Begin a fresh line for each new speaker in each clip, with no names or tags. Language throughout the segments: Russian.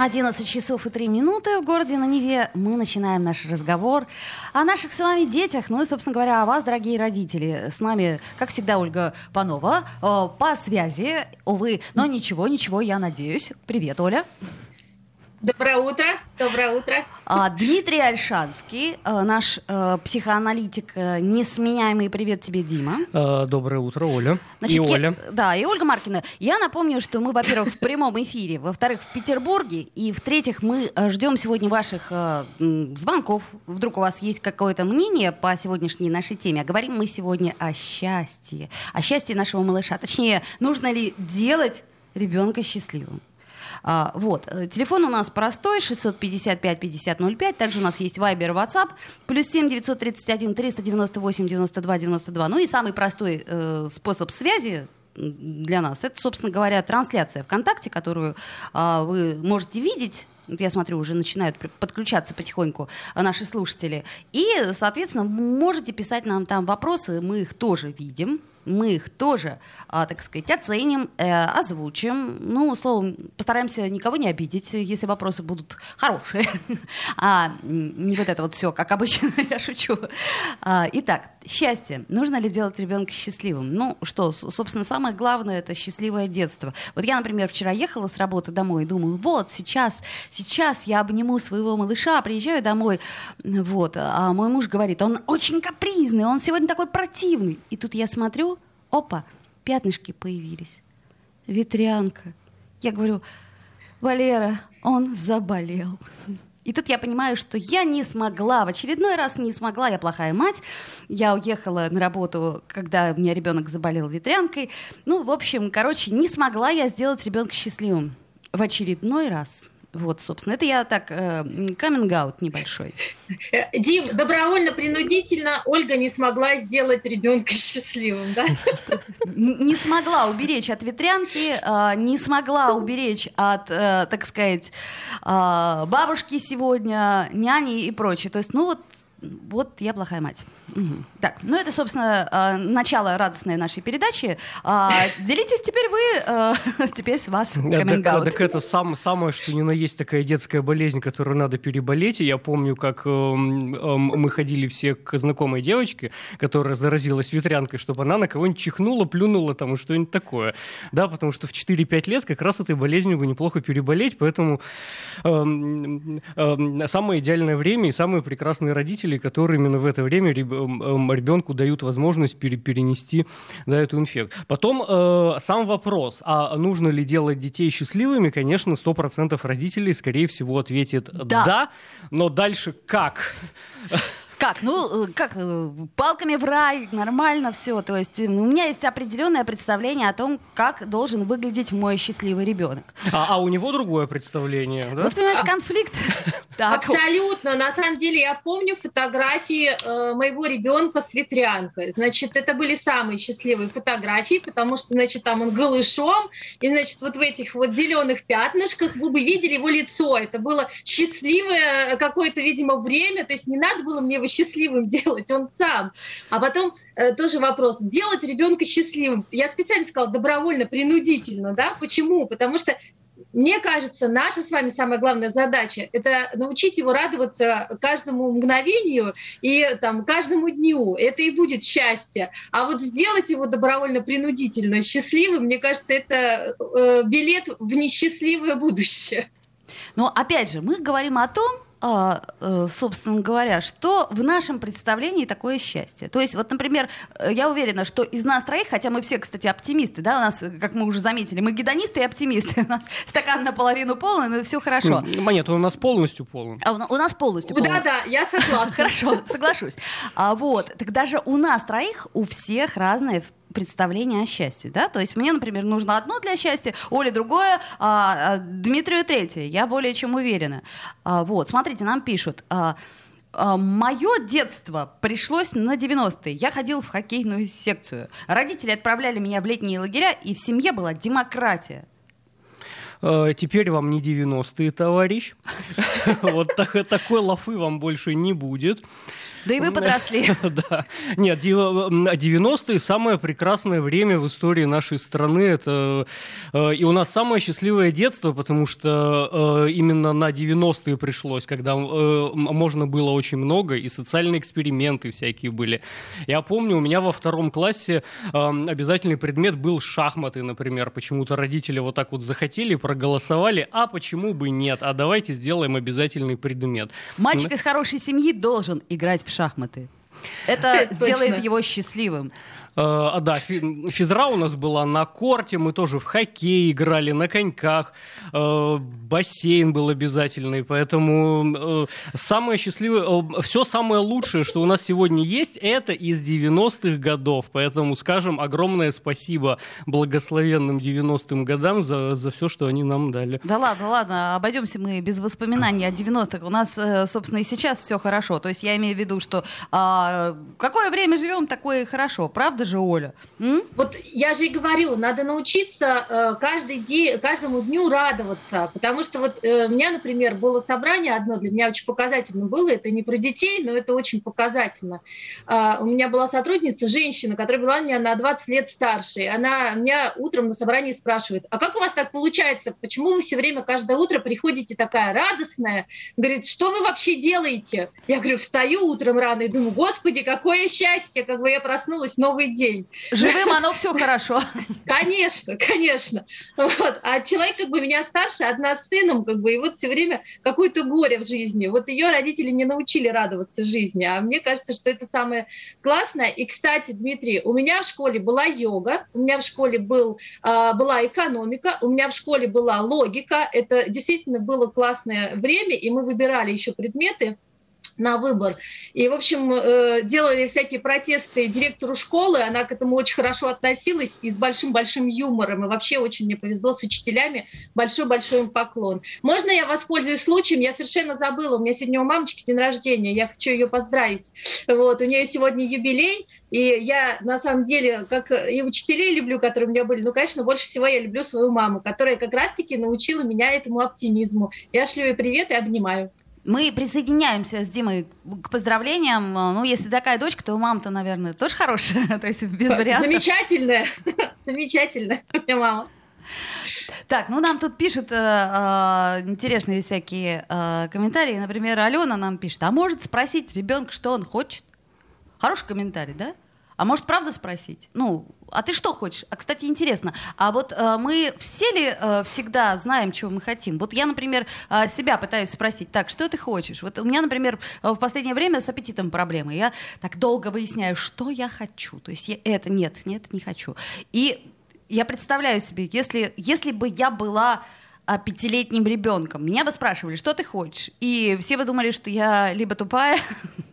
11 часов и 3 минуты в городе на Неве. Мы начинаем наш разговор о наших с вами детях, ну и, собственно говоря, о вас, дорогие родители. С нами, как всегда, Ольга Панова. Э, по связи, увы, но ничего, ничего, я надеюсь. Привет, Оля.
Доброе утро. Доброе утро.
А, Дмитрий Альшанский, э, наш э, психоаналитик, э, несменяемый. Привет тебе, Дима.
Доброе утро, Оля. Значит, и Оля.
Я, да, и Ольга Маркина. Я напомню, что мы, во-первых, в прямом эфире, во-вторых, в Петербурге, и в-третьих, мы ждем сегодня ваших звонков. Вдруг у вас есть какое-то мнение по сегодняшней нашей теме. А говорим мы сегодня о счастье, о счастье нашего малыша. Точнее, нужно ли делать ребенка счастливым. А, вот. Э, телефон у нас простой, 655-5005. Также у нас есть Viber, WhatsApp. Плюс 7 931 398 92 92. Ну и самый простой э, способ связи для нас, это, собственно говоря, трансляция ВКонтакте, которую э, вы можете видеть я смотрю, уже начинают подключаться потихоньку наши слушатели. И, соответственно, можете писать нам там вопросы, мы их тоже видим мы их тоже, а, так сказать, оценим, э, озвучим. Ну, словом, постараемся никого не обидеть, если вопросы будут хорошие, а не вот это вот все, как обычно, я шучу. А, итак, счастье. Нужно ли делать ребенка счастливым? Ну, что, собственно, самое главное это счастливое детство. Вот я, например, вчера ехала с работы домой и думаю, вот сейчас, сейчас я обниму своего малыша, приезжаю домой, вот, а мой муж говорит, он очень капризный, он сегодня такой противный. И тут я смотрю, опа, пятнышки появились. Ветрянка. Я говорю, Валера, он заболел. И тут я понимаю, что я не смогла, в очередной раз не смогла, я плохая мать. Я уехала на работу, когда у меня ребенок заболел ветрянкой. Ну, в общем, короче, не смогла я сделать ребенка счастливым. В очередной раз вот, собственно, это я так, каминг-аут э, небольшой.
Дим, добровольно-принудительно Ольга не смогла сделать ребенка счастливым, да?
Не смогла уберечь от ветрянки, э, не смогла уберечь от, э, так сказать, э, бабушки сегодня, няни и прочее. То есть, ну вот вот я плохая мать. Угу. Так, ну это, собственно, э, начало радостной нашей передачи. А, делитесь теперь вы, э, теперь с вас
каминг так, так это сам, самое, что ни на есть такая детская болезнь, которую надо переболеть. И я помню, как э, мы ходили все к знакомой девочке, которая заразилась ветрянкой, чтобы она на кого-нибудь чихнула, плюнула там и что-нибудь такое. Да, потому что в 4-5 лет как раз этой болезнью бы неплохо переболеть, поэтому самое идеальное время и самые прекрасные родители родителей, которые именно в это время ребенку дают возможность перенести да, эту инфекцию. Потом э, сам вопрос, а нужно ли делать детей счастливыми, конечно, 100% родителей, скорее всего, ответит «да», да но дальше как?
Как? Ну, э, как, э, палками в рай, нормально все. То есть у меня есть определенное представление о том, как должен выглядеть мой счастливый ребенок.
А, а у него другое представление, да?
Вот, понимаешь, конфликт.
Абсолютно. На самом деле, я помню фотографии э, моего ребенка с ветрянкой. Значит, это были самые счастливые фотографии, потому что, значит, там он голышом, и, значит, вот в этих вот зеленых пятнышках вы бы видели его лицо. Это было счастливое какое-то, видимо, время, то есть не надо было мне счастливым делать, он сам. А потом э, тоже вопрос, делать ребенка счастливым. Я специально сказала добровольно, принудительно, да? Почему? Потому что мне кажется, наша с вами самая главная задача – это научить его радоваться каждому мгновению и там, каждому дню. Это и будет счастье. А вот сделать его добровольно-принудительно счастливым, мне кажется, это э, билет в несчастливое будущее.
Но опять же, мы говорим о том, собственно говоря, что в нашем представлении такое счастье. То есть, вот, например, э, я уверена, что из нас троих, хотя мы все, кстати, оптимисты, да, у нас, как мы уже заметили, мы гедонисты и оптимисты, у нас стакан наполовину полный, но все хорошо.
Нет, у нас полностью полный.
А у, у нас полностью полный.
Да-да, я согласна.
Хорошо, соглашусь. А вот, так даже у нас троих, у всех разные представление о счастье, да, то есть мне, например, нужно одно для счастья, Оле другое, а, а Дмитрию третье, я более чем уверена. А, вот, смотрите, нам пишут, а, а, Мое детство пришлось на 90-е. Я ходил в хоккейную секцию. Родители отправляли меня в летние лагеря, и в семье была демократия.
Э, теперь вам не 90-е, товарищ. Вот такой лафы вам больше не будет.
Да и вы подросли.
Да. Нет, 90-е самое прекрасное время в истории нашей страны. Это э, и у нас самое счастливое детство, потому что э, именно на 90-е пришлось, когда э, можно было очень много, и социальные эксперименты всякие были. Я помню, у меня во втором классе обязательный предмет был шахматы, например. Почему-то родители вот так вот захотели, проголосовали, а почему бы нет? А давайте сделаем обязательный предмет.
Мальчик из хорошей семьи должен играть в шахматы. Это сделает его счастливым.
Э, а, да, физра у нас была на корте, мы тоже в хоккей играли, на коньках, э, бассейн был обязательный, поэтому э, самое счастливое, все самое лучшее, что у нас сегодня есть, это из 90-х годов, поэтому скажем огромное спасибо благословенным 90-м годам за, за все, что они нам дали.
Да ладно, ладно, обойдемся мы без воспоминаний о 90-х. У нас, собственно, и сейчас все хорошо. То есть я имею в виду, что а, какое время живем, такое и хорошо. Правда же? же, Оля?
М? Вот я же и говорю, надо научиться э, каждый день, каждому дню радоваться, потому что вот э, у меня, например, было собрание одно, для меня очень показательно было, это не про детей, но это очень показательно. Э, у меня была сотрудница, женщина, которая была меня на 20 лет старше, она меня утром на собрании спрашивает, а как у вас так получается, почему вы все время каждое утро приходите такая радостная, говорит, что вы вообще делаете? Я говорю, встаю утром рано и думаю, господи, какое счастье, как бы я проснулась, новый день.
Живым оно все хорошо.
Конечно, конечно. Вот. А человек как бы меня старше, одна с сыном, как бы, и вот все время какое-то горе в жизни. Вот ее родители не научили радоваться жизни, а мне кажется, что это самое классное. И, кстати, Дмитрий, у меня в школе была йога, у меня в школе был, а, была экономика, у меня в школе была логика. Это действительно было классное время, и мы выбирали еще предметы, на выбор. И, в общем, э, делали всякие протесты директору школы, она к этому очень хорошо относилась и с большим-большим юмором. И вообще очень мне повезло с учителями. Большой-большой им поклон. Можно я воспользуюсь случаем? Я совершенно забыла. У меня сегодня у мамочки день рождения. Я хочу ее поздравить. Вот, у нее сегодня юбилей. И я, на самом деле, как и учителей люблю, которые у меня были, но, конечно, больше всего я люблю свою маму, которая как раз-таки научила меня этому оптимизму. Я шлю ей привет и обнимаю.
Мы присоединяемся с Димой к поздравлениям. Ну, если такая дочка, то мама-то, наверное, тоже хорошая. то есть без вариантов.
Замечательная. Замечательная у меня мама.
Так, ну нам тут пишут э, э, интересные всякие э, комментарии. Например, Алена нам пишет, а может спросить ребенка, что он хочет? Хороший комментарий, да? А может, правда спросить? Ну, а ты что хочешь? А, кстати, интересно, а вот э, мы все ли э, всегда знаем, чего мы хотим? Вот я, например, э, себя пытаюсь спросить, так, что ты хочешь? Вот у меня, например, в последнее время с аппетитом проблемы. Я так долго выясняю, что я хочу. То есть я, это нет, нет, не хочу. И я представляю себе, если, если бы я была пятилетним ребенком, меня бы спрашивали, что ты хочешь? И все бы думали, что я либо тупая,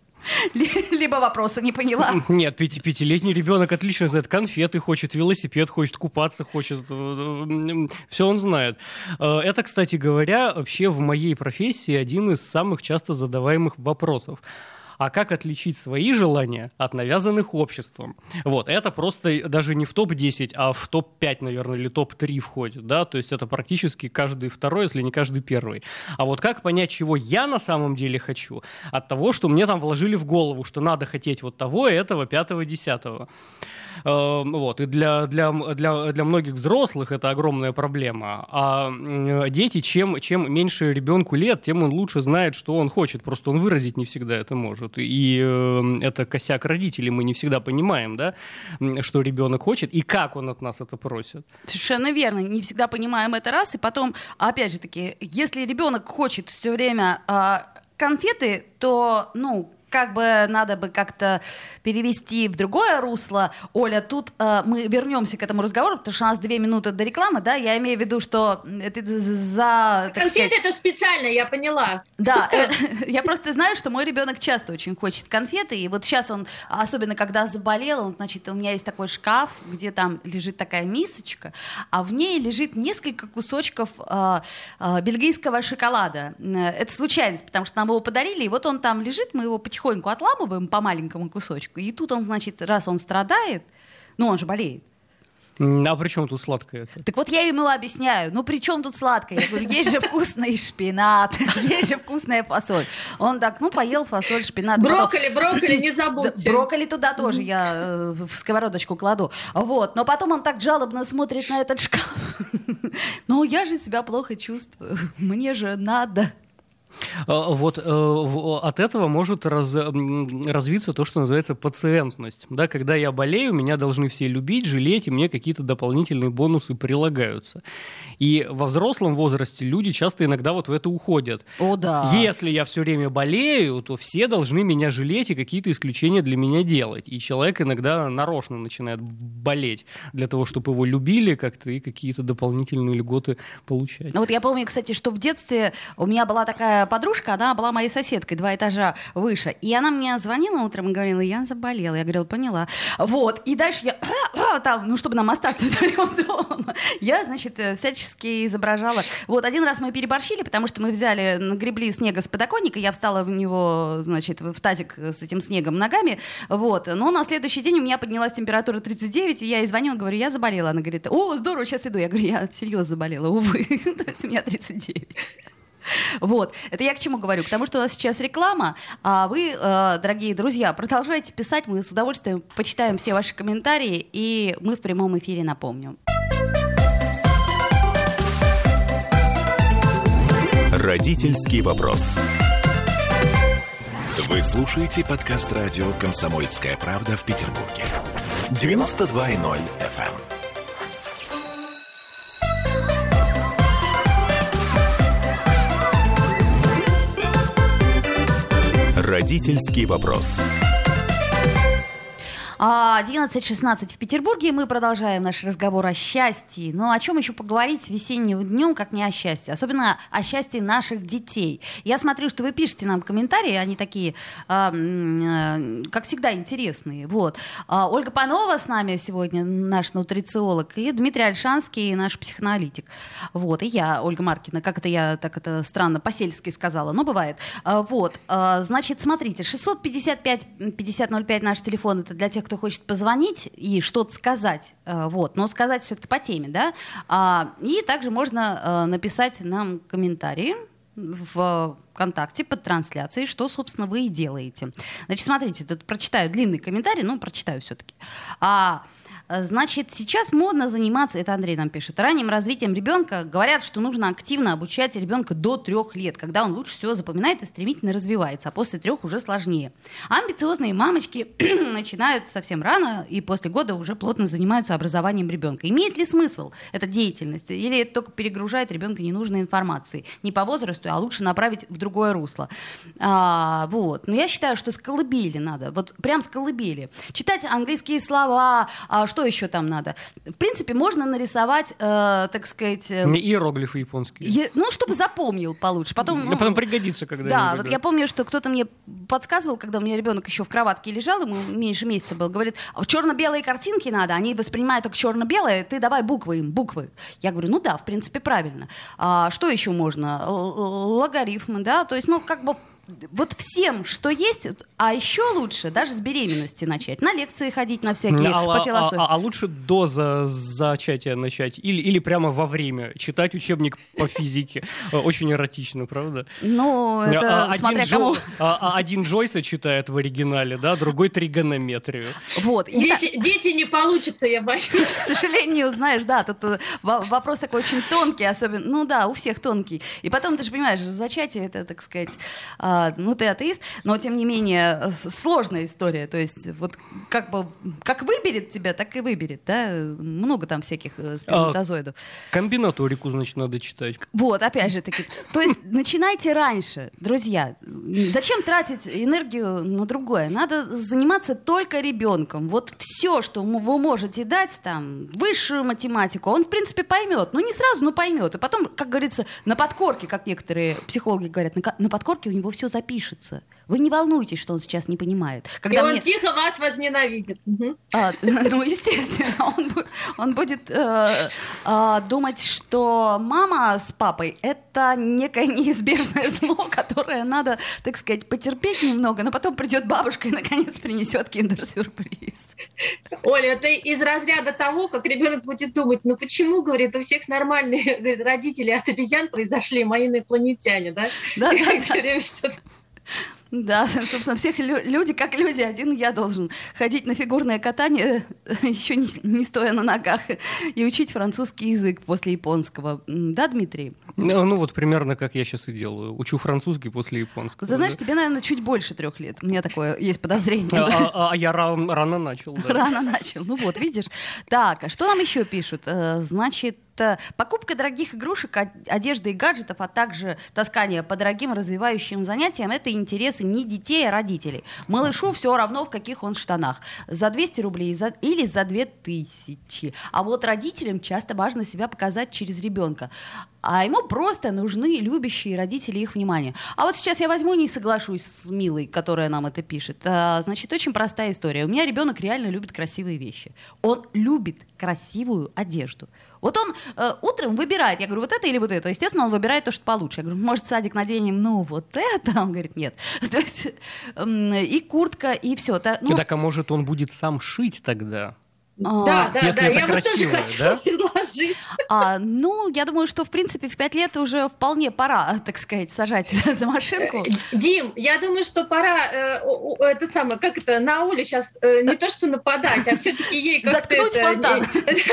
Либо вопроса не поняла.
Нет, пяти, пятилетний ребенок отлично знает конфеты, хочет велосипед, хочет купаться, хочет... Э, э, Все он знает. Э, это, кстати говоря, вообще в моей профессии один из самых часто задаваемых вопросов а как отличить свои желания от навязанных обществом. Вот, это просто даже не в топ-10, а в топ-5, наверное, или топ-3 входит, да, то есть это практически каждый второй, если не каждый первый. А вот как понять, чего я на самом деле хочу, от того, что мне там вложили в голову, что надо хотеть вот того, этого, пятого, десятого. Эм, вот. И для, для, для, для многих взрослых это огромная проблема. А дети, чем, чем меньше ребенку лет, тем он лучше знает, что он хочет. Просто он выразить не всегда это может. И э, это косяк родителей. Мы не всегда понимаем, да, что ребенок хочет и как он от нас это просит.
Совершенно верно. Не всегда понимаем это раз. И потом, опять же таки, если ребенок хочет все время э, конфеты, то, ну, как бы надо бы как-то перевести в другое русло. Оля, тут э, мы вернемся к этому разговору, потому что у нас две минуты до рекламы, да, я имею в виду, что это за...
Конфеты сказать... это специально, я поняла.
Да, э, я просто знаю, что мой ребенок часто очень хочет конфеты, и вот сейчас он, особенно когда заболел, он, значит, у меня есть такой шкаф, где там лежит такая мисочка, а в ней лежит несколько кусочков э, э, бельгийского шоколада. Это случайность, потому что нам его подарили, и вот он там лежит, мы его потихоньку потихоньку отламываем по маленькому кусочку, и тут он, значит, раз он страдает, ну он же болеет,
А при чем тут сладкое это?
Так вот я ему объясняю, ну при чем тут сладкое? Я говорю, есть же вкусный шпинат, есть же вкусная фасоль. Он так, ну поел фасоль, шпинат.
Брокколи, брокколи, не забудьте.
Брокколи туда тоже я э, в сковородочку кладу. Вот, но потом он так жалобно смотрит на этот шкаф. Ну я же себя плохо чувствую, мне же надо.
А, вот э, от этого может раз, развиться то, что называется пациентность. Да, когда я болею, меня должны все любить, жалеть, и мне какие-то дополнительные бонусы прилагаются. И во взрослом возрасте люди часто иногда вот в это уходят.
О, да.
Если я все время болею, то все должны меня жалеть и какие-то исключения для меня делать. И человек иногда нарочно начинает болеть для того, чтобы его любили как-то и какие-то дополнительные льготы получать.
Ну вот я помню, кстати, что в детстве у меня была такая подружка, она была моей соседкой, два этажа выше. И она мне звонила утром и говорила, я заболела. Я говорила, поняла. Вот. И дальше я там, ну, чтобы нам остаться вдвоем дома, я, значит, всячески изображала. Вот, один раз мы переборщили, потому что мы взяли, нагребли снега с подоконника, я встала в него, значит, в тазик с этим снегом ногами, вот. Но на следующий день у меня поднялась температура 39, и я ей звонила, говорю, я заболела. Она говорит, о, здорово, сейчас иду. Я говорю, я серьезно заболела, увы. То есть у меня 39. Вот. Это я к чему говорю? К тому, что у нас сейчас реклама, а вы, э, дорогие друзья, продолжайте писать, мы с удовольствием почитаем все ваши комментарии, и мы в прямом эфире напомним.
Родительский вопрос. Вы слушаете подкаст радио «Комсомольская правда» в Петербурге. 92.0 FM. Родительский вопрос.
11.16 в Петербурге, мы продолжаем наш разговор о счастье. Но о чем еще поговорить весенним днем, как не о счастье? Особенно о счастье наших детей. Я смотрю, что вы пишете нам комментарии, они такие, э, э, как всегда, интересные. Вот. А Ольга Панова с нами сегодня, наш нутрициолог, и Дмитрий Альшанский, наш психоаналитик. Вот, и я, Ольга Маркина. Как это я так это странно по-сельски сказала, но бывает. А, вот, а, значит, смотрите, 655-5005 наш телефон, это для тех, кто хочет позвонить и что-то сказать, э, вот, но сказать все-таки по теме, да, а, и также можно э, написать нам комментарии в ВКонтакте под трансляцией, что, собственно, вы и делаете. Значит, смотрите, тут прочитаю длинный комментарий, но прочитаю все-таки. А, Э, значит, сейчас модно заниматься, это Андрей нам пишет, ранним развитием ребенка. Говорят, что нужно активно обучать ребенка до трех лет, когда он лучше всего запоминает и стремительно развивается, а после трех уже сложнее. Амбициозные мамочки начинают совсем рано и после года уже плотно занимаются образованием ребенка. Имеет ли смысл эта деятельность? Или это только перегружает ребенка ненужной информацией? Не по возрасту, а лучше направить в другое русло. А, вот. Но я считаю, что с колыбели надо. Вот прям с колыбели. Читать английские слова, а, что еще там надо? В принципе, можно нарисовать, э, так сказать... Э,
Иероглифы японские. Е,
ну, чтобы запомнил получше. Потом,
ну, потом пригодится когда
Да, вот я помню, что кто-то мне подсказывал, когда у меня ребенок еще в кроватке лежал, ему меньше месяца был, говорит, а черно-белые картинки надо, они воспринимают только черно-белые, ты давай буквы им, буквы. Я говорю, ну да, в принципе, правильно. А, что еще можно? Логарифмы, да, то есть, ну, как бы вот всем, что есть, а еще лучше даже с беременности начать. На лекции ходить на всякие а, по философии.
А, а, а лучше до за, зачатия начать? Или, или прямо во время? Читать учебник по физике. Очень эротично, правда?
Ну, это
один
смотря Джо, кому.
Один Джойса читает в оригинале, да, другой тригонометрию.
Вот. Дети, дети не получится, я боюсь. К
сожалению, знаешь, да, тут э, вопрос такой очень тонкий, особенно, ну да, у всех тонкий. И потом, ты же понимаешь, зачатие это, так сказать, а, а, ну ты атеист, но тем не менее сложная история. То есть вот как бы как выберет тебя, так и выберет, да? Много там всяких э, сперматозоидов.
А, комбинаторику, значит, надо читать.
Вот, опять же таки. То есть начинайте раньше, друзья. Зачем тратить энергию на другое? Надо заниматься только ребенком. Вот все, что вы можете дать, там, высшую математику, он, в принципе, поймет. Ну, не сразу, но поймет. И потом, как говорится, на подкорке, как некоторые психологи говорят, на, на подкорке у него все запишется. Вы не волнуйтесь, что он сейчас не понимает.
Когда И он мне... тихо вас возненавидит.
А, ну, естественно, он, он будет э, э, думать, что мама с папой — это некое неизбежное зло, которое надо, так сказать, потерпеть немного, но потом придет бабушка и, наконец, принесет киндер-сюрприз.
Оля, это из разряда того, как ребенок будет думать, ну почему, говорит, у всех нормальные говорит, родители от обезьян произошли, мои инопланетяне, да?
Да, да, да. Да, собственно, всех лю- люди как люди. Один я должен ходить на фигурное катание, еще не, не стоя на ногах, и учить французский язык после японского. Да, Дмитрий?
Ну, ну вот примерно как я сейчас и делаю. Учу французский после японского.
Ты знаешь, да? тебе, наверное, чуть больше трех лет. У меня такое есть подозрение.
А, а, а я рано, рано начал. Да.
Рано начал. Ну вот, видишь. Так, а что нам еще пишут? Э, значит, покупка дорогих игрушек, одежды и гаджетов, а также таскание по дорогим развивающим занятиям – это интересы не детей, а родителей. Малышу все равно, в каких он штанах. За 200 рублей за, или за 2000. А вот родителям часто важно себя показать через ребенка. А ему просто нужны любящие родители их внимание. А вот сейчас я возьму и не соглашусь с Милой, которая нам это пишет. А, значит, очень простая история. У меня ребенок реально любит красивые вещи. Он любит красивую одежду. Вот он э, утром выбирает, я говорю, вот это или вот это. Естественно, он выбирает то, что получше. Я говорю, может, садик наденем, ну, вот это? Он говорит, нет. То есть э, и куртка, и все.
Ну, так, а может, он будет сам шить тогда?
А, да, да, да, я вот тоже хотела да? предложить.
А, ну, я думаю, что, в принципе, в пять лет уже вполне пора, так сказать, сажать за машинку. Э,
Дим, я думаю, что пора, э, это самое, как это, на Олю сейчас э, не то что нападать, а все-таки ей как-то
это...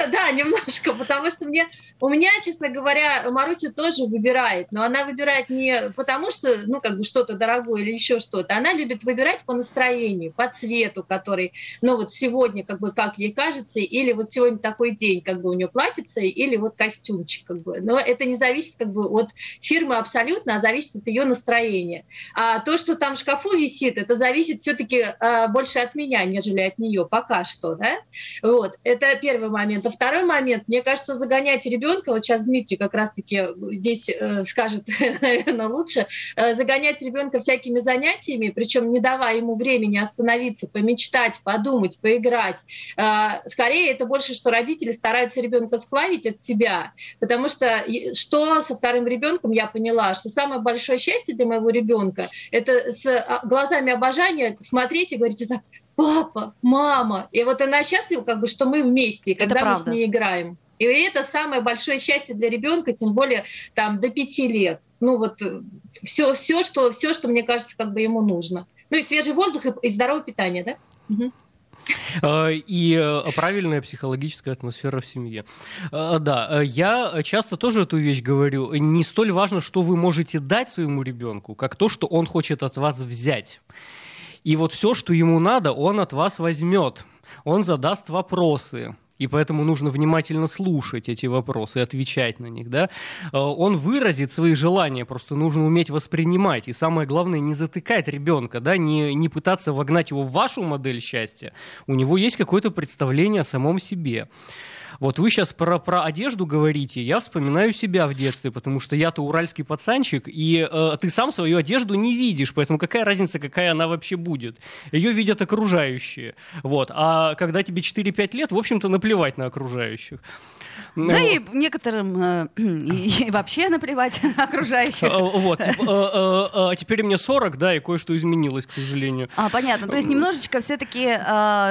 Да, немножко, потому что мне, у меня, честно говоря, Маруся тоже выбирает, но она выбирает не потому, что, ну, как бы что-то дорогое или еще что-то, она любит выбирать по настроению, по цвету, который, ну, вот сегодня, как бы, как ей кажется, кажется, или вот сегодня такой день, как бы у нее платится, или вот костюмчик, как бы. Но это не зависит как бы от фирмы абсолютно, а зависит от ее настроения. А то, что там в шкафу висит, это зависит все-таки а, больше от меня, нежели от нее пока что, да. Вот, это первый момент. А второй момент, мне кажется, загонять ребенка, вот сейчас Дмитрий как раз-таки здесь э, скажет, наверное, лучше, э, загонять ребенка всякими занятиями, причем не давая ему времени остановиться, помечтать, подумать, поиграть, э, скорее это больше, что родители стараются ребенка сплавить от себя, потому что что со вторым ребенком я поняла, что самое большое счастье для моего ребенка это с а, глазами обожания смотреть и говорить так, папа, мама, и вот она счастлива, как бы, что мы вместе, когда это мы правда. с ней играем. И это самое большое счастье для ребенка, тем более там до пяти лет. Ну вот все, все, что, все, что мне кажется, как бы ему нужно. Ну и свежий воздух и, и здоровое питание, да? Угу.
А, и э, правильная психологическая атмосфера в семье. А, да, я часто тоже эту вещь говорю. Не столь важно, что вы можете дать своему ребенку, как то, что он хочет от вас взять. И вот все, что ему надо, он от вас возьмет. Он задаст вопросы и поэтому нужно внимательно слушать эти вопросы отвечать на них, да, э, он выразит свои желания, просто нужно уметь воспринимать. И самое главное, не затыкать ребенка, да, не, не пытаться вогнать его в вашу модель счастья. У него есть какое-то представление о самом себе. Вот вы сейчас про, про одежду говорите, я вспоминаю себя в детстве, потому что я-то уральский пацанчик, и э, ты сам свою одежду не видишь, поэтому какая разница, какая она вообще будет? Ее видят окружающие. Вот. А когда тебе 4-5 лет, в общем-то, наплевать на окружающих.
Да и некоторым э, и вообще наплевать на окружающих. Э,
вот. А теперь мне 40, да, и кое-что изменилось, к сожалению.
А, понятно. То есть немножечко все-таки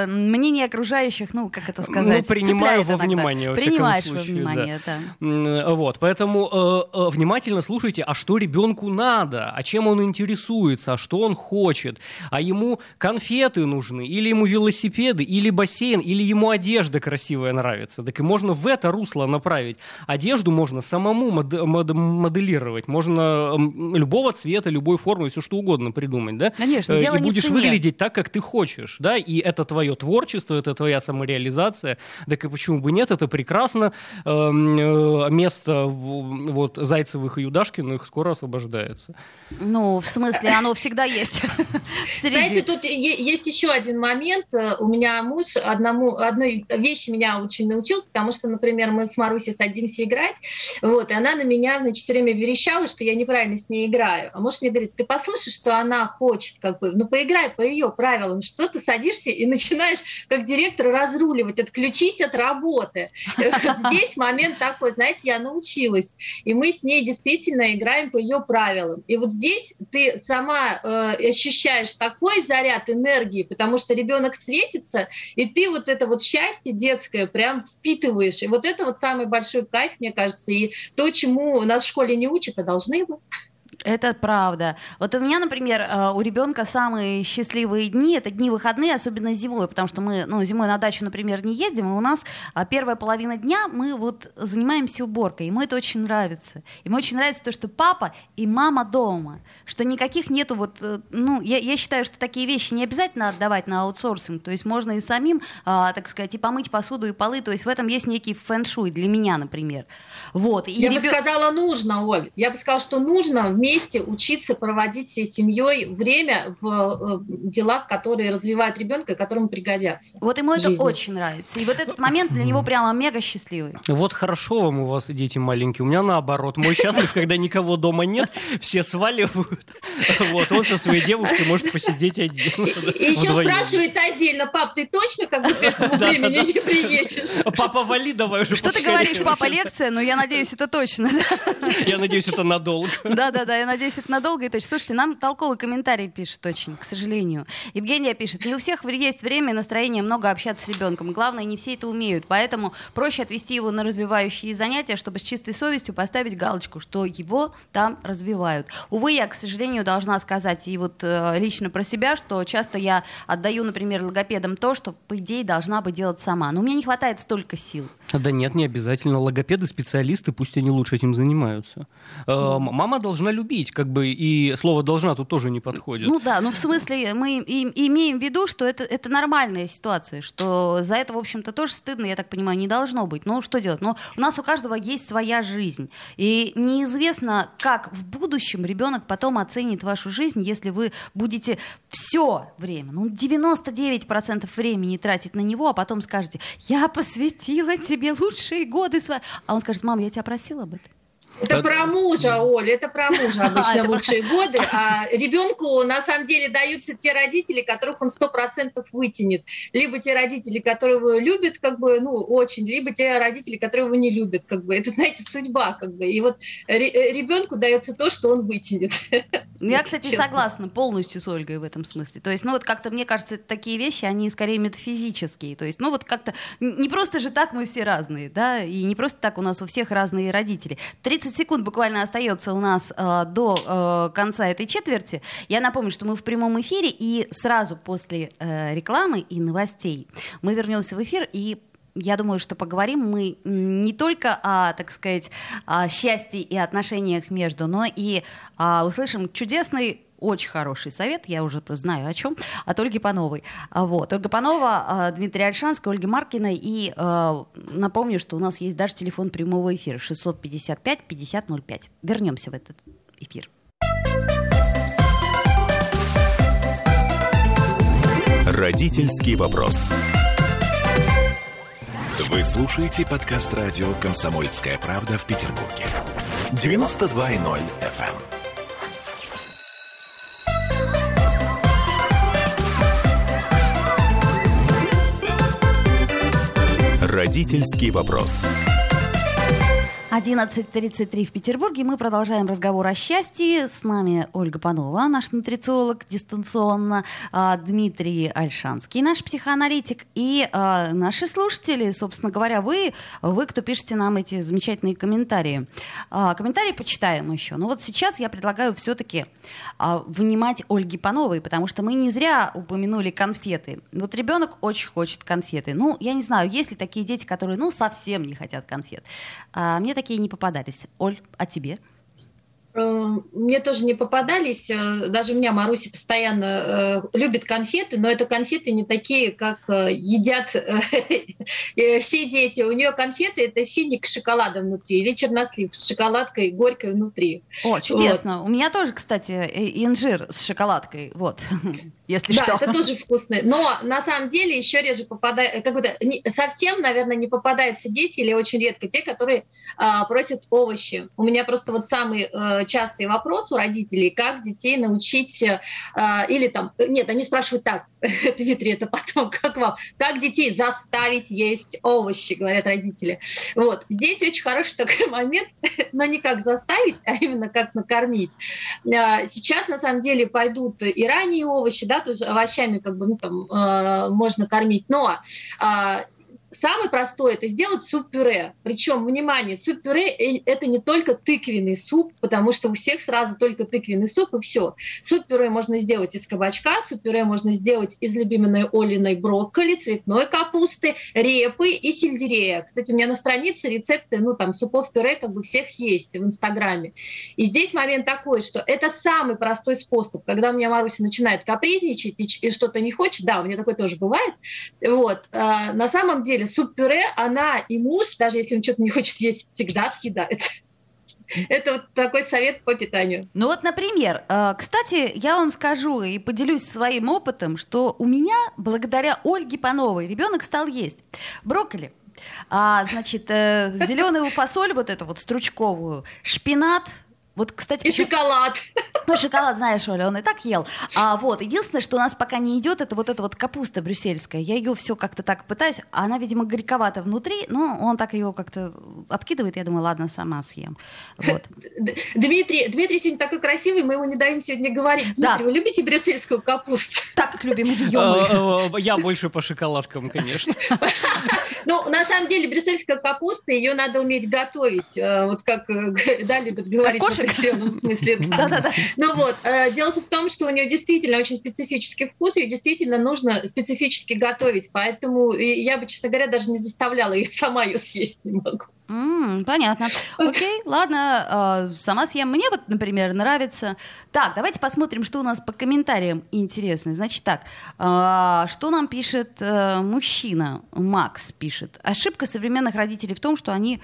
мнение окружающих, ну, как это сказать,
Ну, принимаю во внимание,
Принимаешь во внимание,
да. Вот, поэтому внимательно слушайте, а что ребенку надо, а чем он интересуется, а что он хочет, а ему конфеты нужны, или ему велосипеды, или бассейн, или ему одежда красивая нравится. Так и можно в это русло направить. Одежду можно самому мод- мод- моделировать. Можно любого цвета, любой формы, все что угодно придумать, да?
Конечно, дело
И
не
будешь
в цене.
выглядеть так, как ты хочешь, да? И это твое творчество, это твоя самореализация. Так и почему бы нет? Это прекрасно. Эм, э, место вот Зайцевых и Юдашкиных скоро освобождается.
Ну, в смысле, оно всегда есть.
Знаете, тут есть еще один момент. У меня муж одному, одной вещи меня очень научил, потому что, например, например, мы с Марусей садимся играть, вот, и она на меня, значит, время верещала, что я неправильно с ней играю. А муж мне говорит, ты послушай, что она хочет, как бы, ну, поиграй по ее правилам, что ты садишься и начинаешь, как директор, разруливать, отключись от работы. Здесь момент такой, знаете, я научилась, и мы с ней действительно играем по ее правилам. И вот здесь ты сама э, ощущаешь такой заряд энергии, потому что ребенок светится, и ты вот это вот счастье детское прям впитываешь. И вот это вот самый большой кайф, мне кажется, и то, чему нас в школе не учат, а должны бы.
Это правда. Вот у меня, например, э, у ребенка самые счастливые дни это дни выходные, особенно зимой, потому что мы, ну, зимой на дачу, например, не ездим, и у нас а, первая половина дня мы вот занимаемся уборкой, ему это очень нравится. Ему очень нравится то, что папа и мама дома, что никаких нету вот, э, ну, я, я считаю, что такие вещи не обязательно отдавать на аутсорсинг, то есть можно и самим, а, так сказать, и помыть посуду, и полы, то есть в этом есть некий фэн-шуй для меня, например. Вот. И
я ребё... бы сказала, нужно, Оль, я бы сказала, что нужно вместе вместе учиться проводить всей семьей время в э, делах, которые развивают ребенка и которым пригодятся.
Вот ему это очень нравится. И вот этот момент для него прямо мега счастливый.
Вот хорошо вам у вас дети маленькие. У меня наоборот. Мой счастлив, когда никого дома нет, все сваливают. Вот, он со своей девушкой может посидеть один.
И еще спрашивает отдельно, пап, ты точно как бы к этому времени не приедешь?
Папа, вали давай уже.
Что ты говоришь, папа, лекция? Но я надеюсь, это точно.
Я надеюсь, это надолго.
Да-да-да, я надеюсь, это надолго и точно. Слушайте, нам толковый комментарий пишет очень, к сожалению. Евгения пишет, не у всех есть время и настроение много общаться с ребенком. Главное, не все это умеют. Поэтому проще отвести его на развивающие занятия, чтобы с чистой совестью поставить галочку, что его там развивают. Увы, я, к сожалению, должна сказать и вот э, лично про себя, что часто я отдаю, например, логопедам то, что, по идее, должна бы делать сама. Но у меня не хватает столько сил.
Да нет, не обязательно. Логопеды, специалисты, пусть они лучше этим занимаются. Э, мама должна любить, как бы, и слово «должна» тут тоже не подходит.
Ну да, ну в смысле, мы имеем в виду, что это, это нормальная ситуация, что за это, в общем-то, тоже стыдно, я так понимаю, не должно быть. Ну что делать? Но у нас у каждого есть своя жизнь. И неизвестно, как в будущем ребенок потом оценит вашу жизнь, если вы будете все время, ну 99% времени тратить на него, а потом скажете, я посвятила тебе тебе лучшие годы свои. А он скажет, мам, я тебя просила об этом.
Это про мужа, Оля, это про мужа обычно лучшие годы. А ребенку на самом деле даются те родители, которых он сто процентов вытянет. Либо те родители, которые его любят, как бы, ну, очень, либо те родители, которые его не любят, как бы. Это, знаете, судьба, как бы. И вот ребенку дается то, что он вытянет.
Я, кстати, честно. согласна полностью с Ольгой в этом смысле. То есть, ну, вот как-то, мне кажется, такие вещи, они скорее метафизические. То есть, ну, вот как-то не просто же так мы все разные, да, и не просто так у нас у всех разные родители. 30 30 секунд буквально остается у нас э, до э, конца этой четверти. Я напомню, что мы в прямом эфире, и сразу после э, рекламы и новостей мы вернемся в эфир и я думаю, что поговорим мы не только о, так сказать, о счастье и отношениях между, но и а, услышим чудесный очень хороший совет, я уже знаю о чем, от Ольги Пановой. А, вот. Ольга Панова, а, Дмитрий Альшанский, Ольга Маркина. И э, напомню, что у нас есть даже телефон прямого эфира 655-5005. Вернемся в этот эфир.
Родительский вопрос. Вы слушаете подкаст радио «Комсомольская правда» в Петербурге. 92.0 FM. Родительский вопрос.
11.33 в Петербурге. Мы продолжаем разговор о счастье. С нами Ольга Панова, наш нутрициолог дистанционно, а, Дмитрий Альшанский, наш психоаналитик. И а, наши слушатели, собственно говоря, вы, вы, кто пишете нам эти замечательные комментарии. А, комментарии почитаем еще. Но вот сейчас я предлагаю все-таки внимать Ольге Пановой, потому что мы не зря упомянули конфеты. Вот ребенок очень хочет конфеты. Ну, я не знаю, есть ли такие дети, которые, ну, совсем не хотят конфет. Мне такие такие не попадались. Оль, а тебе?
Э, мне тоже не попадались. Э, даже у меня Маруся постоянно э, любит конфеты, но это конфеты не такие, как едят все дети. У нее конфеты это финик с шоколадом внутри или чернослив с шоколадкой горькой внутри.
О, чудесно. Вот. У меня тоже, кстати, инжир с шоколадкой. Вот. если
да,
что.
это тоже вкусно. Но на самом деле еще реже попадает, как бы совсем, наверное, не попадаются дети или очень редко те, которые а, просят овощи. У меня просто вот самый а, частый вопрос у родителей, как детей научить, э, или там, нет, они спрашивают так, Дмитрий, это потом, как вам, как детей заставить есть овощи, говорят родители. Вот, здесь очень хороший такой момент, но не как заставить, а именно как накормить. Э, сейчас, на самом деле, пойдут и ранние овощи, да, тоже овощами как бы, ну, там, э, можно кормить, но Самое простое – это сделать суп-пюре. Причем, внимание, суп-пюре э, – это не только тыквенный суп, потому что у всех сразу только тыквенный суп и все. Суп-пюре можно сделать из кабачка, суп-пюре можно сделать из любимой Олиной брокколи, цветной капусты, репы и сельдерея. Кстати, у меня на странице рецепты, ну, там, супов-пюре как бы всех есть в Инстаграме. И здесь момент такой, что это самый простой способ. Когда у меня Маруся начинает капризничать и, что-то не хочет, да, у меня такое тоже бывает, вот, э, на самом деле деле суп-пюре, она и муж, даже если он что-то не хочет есть, всегда съедает. Это вот такой совет по питанию.
Ну вот, например, э, кстати, я вам скажу и поделюсь своим опытом, что у меня, благодаря Ольге Пановой, ребенок стал есть брокколи, а, значит, э, зеленую фасоль, вот эту вот стручковую, шпинат, вот, кстати,
и почему... шоколад.
Ну, шоколад, знаешь, Оля, он и так ел. А вот, единственное, что у нас пока не идет, это вот эта вот капуста брюссельская. Я ее все как-то так пытаюсь. Она, видимо, горьковата внутри, но он так ее как-то откидывает. Я думаю, ладно, сама съем. Вот.
Дмитрий, Дмитрий сегодня такой красивый, мы ему не даем сегодня говорить. Дмитрий, да. вы любите брюссельскую капусту?
Так, как любим ее а,
а, Я больше по шоколадкам, конечно.
Ну, на самом деле, брюссельская капуста, ее надо уметь готовить. Э, вот как, э, да, любят говорить определенном смысле. Да-да-да. Ну вот, э, дело в том, что у нее действительно очень специфический вкус, ее действительно нужно специфически готовить, поэтому я бы, честно говоря, даже не заставляла ее, сама ее съесть не могу.
Mm, понятно. Окей, ладно, э, сама съем. Мне вот, например, нравится. Так, давайте посмотрим, что у нас по комментариям интересно. Значит так, э, что нам пишет э, мужчина? Макс пишет. Ошибка современных родителей в том, что они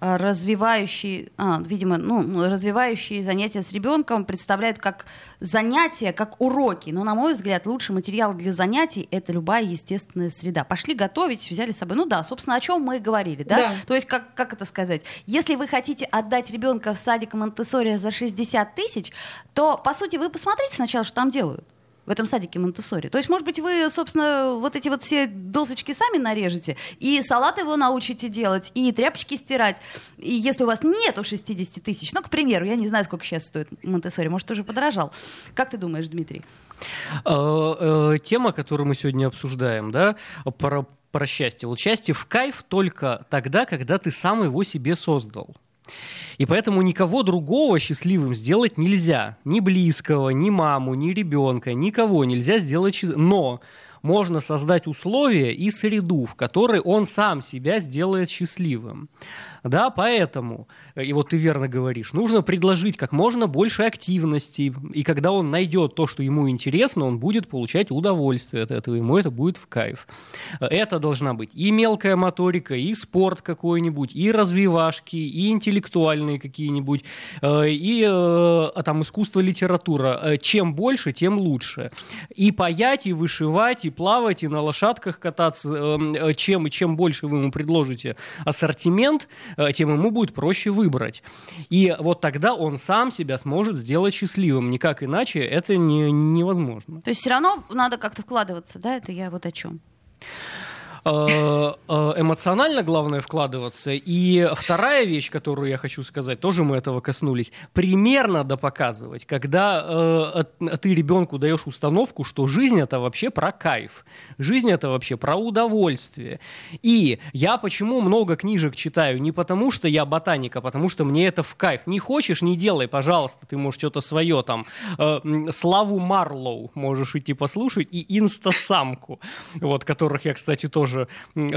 развивающие, а, видимо, ну, развивающие занятия с ребенком представляют как занятия, как уроки. Но, на мой взгляд, лучший материал для занятий — это любая естественная среда. Пошли готовить, взяли с собой. Ну да, собственно, о чем мы и говорили, да? да. То есть, как, как это сказать? Если вы хотите отдать ребенка в садик монте за 60 тысяч, то, по сути, вы посмотрите сначала, что там делают в этом садике монте То есть, может быть, вы, собственно, вот эти вот все досочки сами нарежете, и салат его научите делать, и тряпочки стирать. И если у вас нету 60 тысяч, ну, к примеру, я не знаю, сколько сейчас стоит монте может, уже подорожал. Как ты думаешь, Дмитрий?
Э, э, тема, которую мы сегодня обсуждаем, да, про, про счастье. Вот счастье в кайф только тогда, когда ты сам его себе создал. И поэтому никого другого счастливым сделать нельзя. Ни близкого, ни маму, ни ребенка, никого нельзя сделать счастливым. Но можно создать условия и среду, в которой он сам себя сделает счастливым. Да, поэтому, э, и вот ты верно говоришь, нужно предложить как можно больше активности, и когда он найдет то, что ему интересно, он будет получать удовольствие от этого, ему это будет в кайф. Это должна быть и мелкая моторика, и спорт какой-нибудь, и развивашки, и интеллектуальные какие-нибудь, э, и э, а там искусство, литература. Чем больше, тем лучше. И паять, и вышивать, и плавать, и на лошадках кататься, чем, чем больше вы ему предложите ассортимент, Э, тем ему будет проще выбрать. И вот тогда он сам себя сможет сделать счастливым. Никак иначе это не, невозможно.
То есть все равно надо как-то вкладываться, да? Это я вот о чем.
Э, э, эмоционально главное вкладываться. И вторая вещь, которую я хочу сказать, тоже мы этого коснулись, примерно допоказывать, когда э, ты ребенку даешь установку, что жизнь это вообще про кайф, жизнь это вообще про удовольствие. И я почему много книжек читаю? Не потому, что я ботаник, а потому, что мне это в кайф. Не хочешь, не делай, пожалуйста, ты можешь что-то свое там. Славу Марлоу можешь идти послушать и инстасамку, вот, которых я, кстати, тоже тоже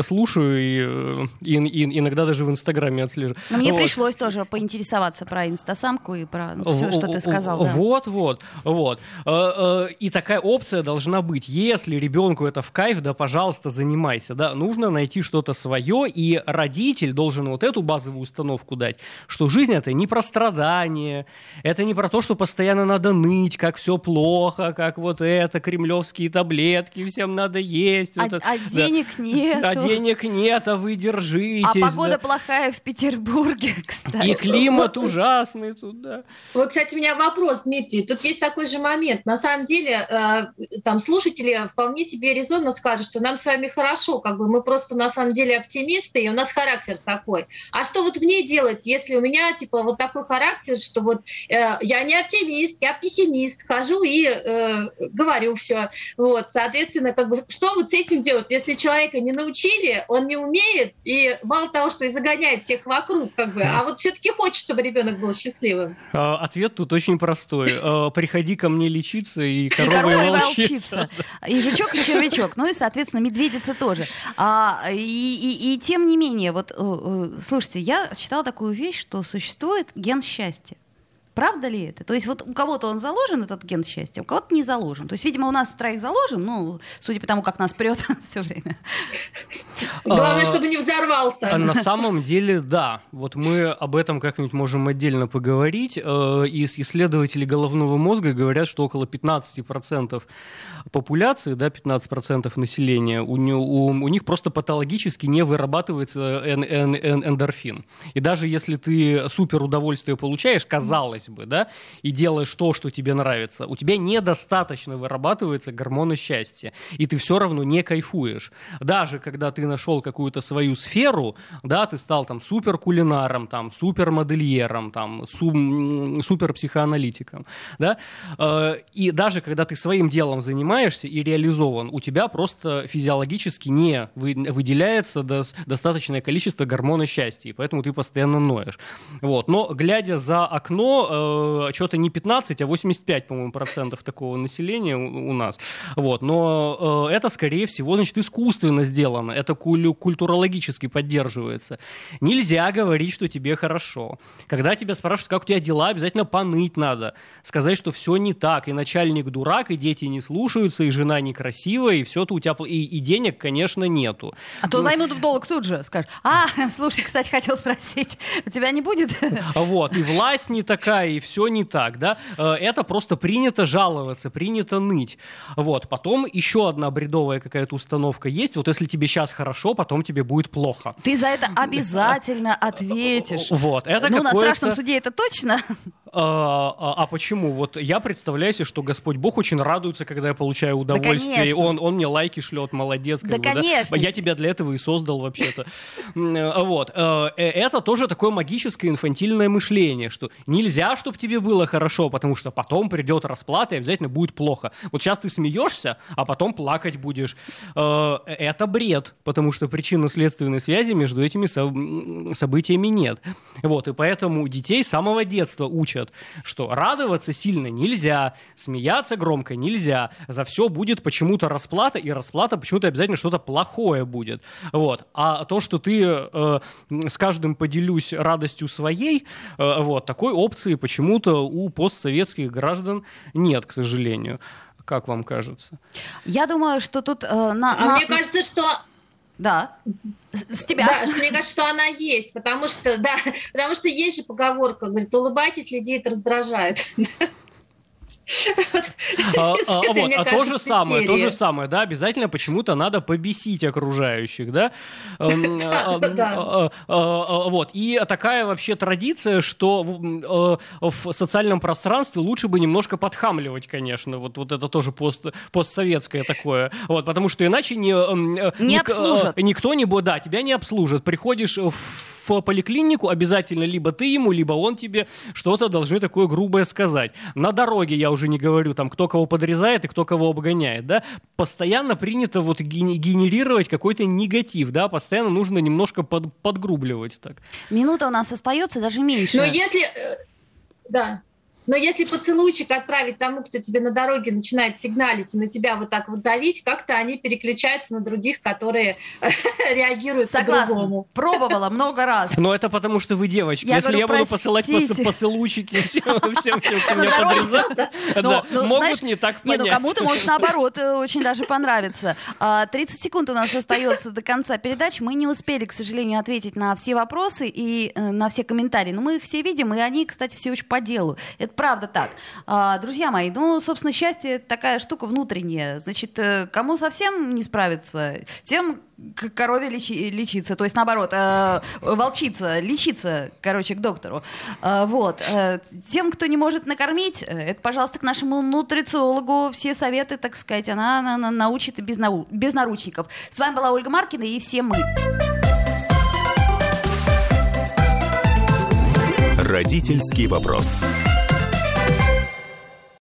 слушаю и, э, и, и иногда даже в Инстаграме отслеживаю.
Но мне вот. пришлось тоже поинтересоваться про инстасамку и про ну, все, что ты сказал.
Вот, да. вот, вот. Э, э, и такая опция должна быть. Если ребенку это в кайф, да, пожалуйста, занимайся. Да. Нужно найти что-то свое, и родитель должен вот эту базовую установку дать, что жизнь это не про страдания, это не про то, что постоянно надо ныть, как все плохо, как вот это, кремлевские таблетки, всем надо есть.
А,
вот
а денег нет.
А денег нет, а вы держитесь.
А погода
да.
плохая в Петербурге, кстати.
И климат ужасный тут, да.
Вот, кстати, у меня вопрос, Дмитрий. Тут есть такой же момент. На самом деле, э, там слушатели вполне себе резонно скажут, что нам с вами хорошо, как бы мы просто на самом деле оптимисты, и у нас характер такой. А что вот мне делать, если у меня типа вот такой характер, что вот э, я не оптимист, я пессимист, хожу и э, говорю все. Вот, соответственно, как бы что вот с этим делать, если человека не научили, он не умеет, и мало того, что и загоняет всех вокруг, как бы, а вот все-таки хочет, чтобы ребенок был счастливым.
А, Ответ тут очень простой. А, Приходи ко мне лечиться, и корова и
и
волчица.
И жучок, и червячок. Ну и, соответственно, медведица тоже. А, и, и- и тем не менее, вот, э, э, слушайте, я читала такую вещь, что существует ген счастья. Правда ли это? То есть вот у кого-то он заложен, этот ген счастья, у кого-то не заложен. То есть, видимо, у нас у троих заложен, ну, судя по тому, как нас прет все время.
Главное,
А,
чтобы не взорвался.
А На самом деле, да. Вот мы об этом как-нибудь можем отдельно поговорить. Э, Из исследователей головного мозга говорят, что около 15% популяции, да, 15% населения, у, у- у них просто патологически не вырабатывается эн- эн- эн- эндорфин. И даже если ты супер удовольствие получаешь, казалось бы, да, и делаешь то, что тебе нравится, у тебя недостаточно вырабатывается гормона счастья, и ты все равно не кайфуешь. Даже когда ты нашел какую-то свою сферу, да, ты стал там супер кулинаром, там супер модельером, там су- супер психоаналитиком, да, э, и даже когда ты своим делом занимаешься и реализован, у тебя просто физиологически не вы- выделяется дос- достаточное количество гормона счастья, и поэтому ты постоянно ноешь. Вот. Но глядя за окно, э, что-то не 15, а 85, по-моему, процентов такого населения у, у нас. Вот. Но э, это, скорее всего, значит, искусственно сделано. Это кулю- культурологически поддерживается. Нельзя говорить, что тебе хорошо. Когда тебя спрашивают, как у тебя дела, обязательно поныть надо. Сказать, что все не так, и начальник дурак, и дети не слушаются, и жена некрасивая, и все-то у тебя... И, и денег, конечно, нету.
А то займут в долг тут же, скажут. А, слушай, кстати, хотел спросить, у тебя не будет?
Вот, и власть не такая, и все не так, да. Э, Это просто принято жаловаться, принято ныть. Вот, потом еще одна бредовая какая-то установка есть. Вот если тебе сейчас хорошо, потом тебе будет плохо.
Ты за это обязательно ответишь.
Вот, это
ну, на страшном суде это точно.
А, а- а почему? Вот я представляю себе, что Господь Бог очень радуется, когда я получаю удовольствие.
конечно.
он, он мне лайки шлет, молодец.
Да,
бы,
конечно.
Я тебя для этого и создал вообще-то. Э, Вот. Э, э, Это тоже такое магическое инфантильное мышление, что нельзя, чтобы тебе было хорошо, потому что потом придет расплата и обязательно будет плохо. Вот сейчас ты смеешься, а потом плакать будешь. Это бред, потому что причинно-следственной связи между этими событиями нет. Вот, и поэтому детей с самого детства учат, что радоваться сильно нельзя, смеяться громко нельзя, за все будет почему-то расплата, и расплата почему-то обязательно что-то плохое будет. Вот. А то, что ты э, с каждым поделюсь радостью своей, э, вот, такой опции почему-то у постсоветских граждан нет, к сожалению. Как вам кажется?
Я думаю, что тут э, на...
А
на-
мне кажется, что
Да. С, тебя.
Да, что мне кажется, что она есть, потому что, да, потому что есть же поговорка, говорит, улыбайтесь, людей это раздражает. Вот.
А, а, вот,
мне
а то же самое, то же самое, да, обязательно почему-то надо побесить окружающих, да, Эм, а, а, а, а, вот, и такая вообще традиция, что в э, в социальном пространстве лучше бы немножко подхамливать, конечно, вот, вот это тоже пост, постсоветское такое, вот, потому что иначе не... э,
Не
э,
обслужат.
Никто не будет, да, тебя не обслужат, приходишь в в поликлинику, обязательно либо ты ему, либо он тебе что-то должны такое грубое сказать. На дороге я уже не говорю, там, кто кого подрезает и кто кого обгоняет, да. Постоянно принято вот ген- генерировать какой-то негатив, да, постоянно нужно немножко под- подгрубливать так.
Минута у нас остается, даже меньше.
Но если, э, да, но если поцелуйчик отправить тому, кто тебе на дороге начинает сигналить и на тебя вот так вот давить, как-то они переключаются на других, которые реагируют
Согласна.
по-другому.
Пробовала много раз.
Но это потому, что вы девочки.
Я
Если
говорю,
я буду посылать поц- поцелуйчики всем, всем, всем, кто меня подрезает,
Ну,
могут не так
Не,
понять.
ну кому-то может наоборот э, очень даже понравится. А, 30 секунд у нас остается до конца передачи. Мы не успели, к сожалению, ответить на все вопросы и э, на все комментарии. Но мы их все видим, и они, кстати, все очень по делу. Это правда так. А, друзья мои, ну, собственно, счастье такая штука внутренняя. Значит, э, кому совсем не справиться, тем к корове лечи, лечиться, то есть наоборот, э, волчица лечиться, короче, к доктору. Э, вот. Э, тем, кто не может накормить, э, это, пожалуйста, к нашему нутрициологу все советы, так сказать, она, она, она научит без, нау, без наручников. С вами была Ольга Маркина и все мы.
Родительский вопрос.